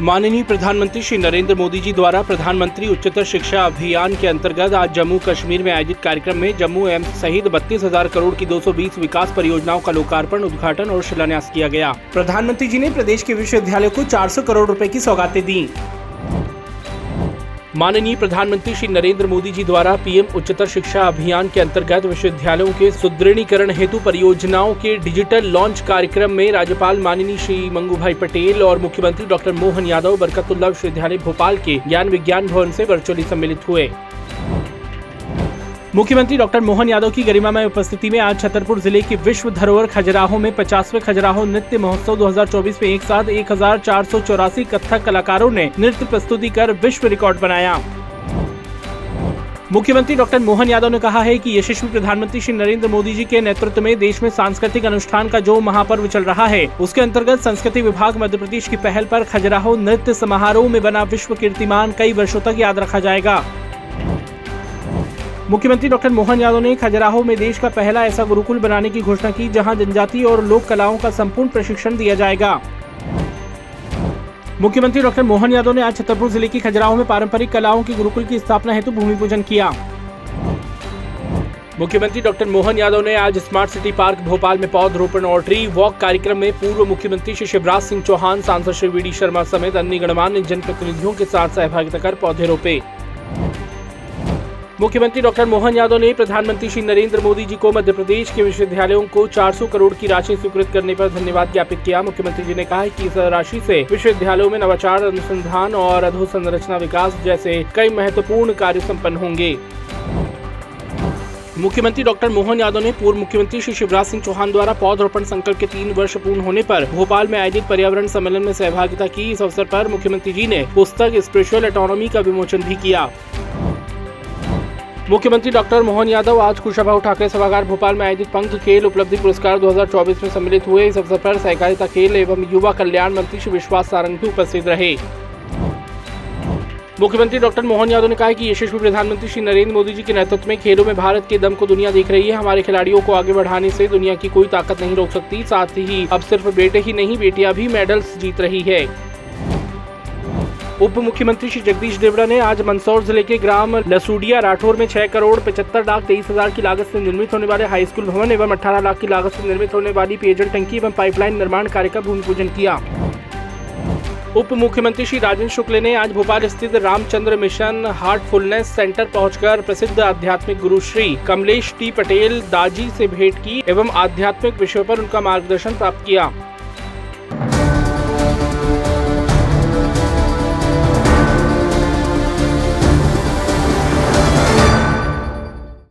माननीय प्रधानमंत्री श्री नरेंद्र मोदी जी द्वारा प्रधानमंत्री उच्चतर शिक्षा अभियान के अंतर्गत आज जम्मू कश्मीर में आयोजित कार्यक्रम में जम्मू एम्स सहित बत्तीस हज़ार करोड़ की 220 विकास परियोजनाओं का लोकार्पण, उद्घाटन और शिलान्यास किया गया। प्रधानमंत्री जी ने प्रदेश के विश्वविद्यालयों को 400 करोड़ रुपए की सौगातें दी। माननीय प्रधानमंत्री श्री नरेंद्र मोदी जी द्वारा पीएम उच्चतर शिक्षा अभियान के अंतर्गत विश्वविद्यालयों के सुदृढ़ीकरण हेतु परियोजनाओं के डिजिटल लॉन्च कार्यक्रम में राज्यपाल माननीय श्री मंगू भाई पटेल और मुख्यमंत्री डॉक्टर मोहन यादव बरकतुल्ला विश्वविद्यालय भोपाल के ज्ञान विज्ञान भवन से वर्चुअली सम्मिलित हुए। मुख्यमंत्री डॉक्टर मोहन यादव की गरिमामय उपस्थिति में आज छतरपुर ज़िले के विश्व धरोहर खजुराहो में पचासवें खजुराहो नृत्य महोत्सव 2024 में एक साथ एक हज़ार चार सौ चौरासी कथक कलाकारों ने नृत्य प्रस्तुति कर विश्व रिकॉर्ड बनाया। मुख्यमंत्री डॉक्टर मोहन यादव ने कहा है कि यशस्वी प्रधानमंत्री श्री नरेंद्र मोदी जी के नेतृत्व में देश में सांस्कृतिक अनुष्ठान का जो महापर्व चल रहा है, उसके अंतर्गत संस्कृति विभाग मध्य प्रदेश की पहल पर खजुराहो नृत्य समारोह में बना विश्व कीर्तिमान कई वर्षों तक याद रखा जाएगा। मुख्यमंत्री डॉक्टर मोहन यादव ने खजुराहो में देश का पहला ऐसा गुरुकुल बनाने की घोषणा की, जहाँ जनजाति और लोक कलाओं का संपूर्ण प्रशिक्षण दिया जाएगा। मुख्यमंत्री डॉक्टर मोहन यादव ने आज छतरपुर ज़िले की खजुराहो में पारंपरिक कलाओं की गुरुकुल की स्थापना हेतु भूमि पूजन किया। मुख्यमंत्री डॉक्टर मोहन यादव ने आज स्मार्ट सिटी पार्क भोपाल में पौधरोपण और ट्री वॉक कार्यक्रम में पूर्व मुख्यमंत्री श्री शिवराज सिंह चौहान, सांसद श्री वी डी शर्मा समेत अन्य गणमान्य जनप्रतिनिधियों के साथ सहभागिता कर पौधे रोपे। मुख्यमंत्री डॉक्टर मोहन यादव ने प्रधानमंत्री श्री नरेंद्र मोदी जी को मध्य प्रदेश के विश्वविद्यालयों को 400 करोड़ की राशि स्वीकृत करने पर धन्यवाद ज्ञापित किया। मुख्यमंत्री जी ने कहा कि इस राशि से विश्वविद्यालयों में नवाचार, अनुसंधान और अधोसंरचना विकास जैसे कई महत्वपूर्ण कार्य सम्पन्न होंगे। मुख्यमंत्री डॉक्टर मोहन यादव ने पूर्व मुख्यमंत्री श्री शिवराज सिंह चौहान द्वारा पौधरोपण संकल्प के तीन वर्ष पूर्ण होने पर भोपाल में आयोजित पर्यावरण सम्मेलन में सहभागिता की। इस अवसर पर मुख्यमंत्री जी ने पुस्तक, स्पिरिचुअल ऑटोनॉमी का विमोचन भी किया। मुख्यमंत्री डॉक्टर मोहन यादव आज कुशाभाऊ ठाकरे सभागार भोपाल में आयोजित पंख खेल उपलब्धि पुरस्कार 2024 में सम्मिलित हुए। इस अवसर पर सहकारिता खेल एवं युवा कल्याण मंत्री श्री विश्वास सारंग भी उपस्थित रहे। मुख्यमंत्री डॉक्टर मोहन यादव ने कहा कि यशस्वी प्रधानमंत्री श्री नरेंद्र मोदी जी के नेतृत्व में खेलों में भारत के दम को दुनिया देख रही है। हमारे खिलाड़ियों को आगे बढ़ाने से दुनिया की कोई ताकत नहीं रोक सकती। साथ ही अब सिर्फ़ बेटे ही नहीं, बेटियाँ भी मेडल्स जीत रही है। उप मुख्यमंत्री श्री जगदीश देवड़ा ने आज मंदसौर ज़िले के ग्राम लसूडिया राठौर में छह करोड़ पचहत्तर लाख तेईस हज़ार की लागत से निर्मित होने वाले हाई स्कूल भवन एवं अठारह लाख की लागत से निर्मित होने वाली पेयजल टंकी एवं पाइपलाइन निर्माण कार्य का भूमि पूजन किया। उप मुख्यमंत्री श्री राजेंद्र शुक्ल ने आज भोपाल स्थित रामचंद्र मिशन हार्टफुलनेस सेंटर पहुंचकर प्रसिद्ध आध्यात्मिक गुरु श्री कमलेश टी पटेल दाजी से भेंट की एवं आध्यात्मिक विषयों पर उनका मार्गदर्शन प्राप्त किया।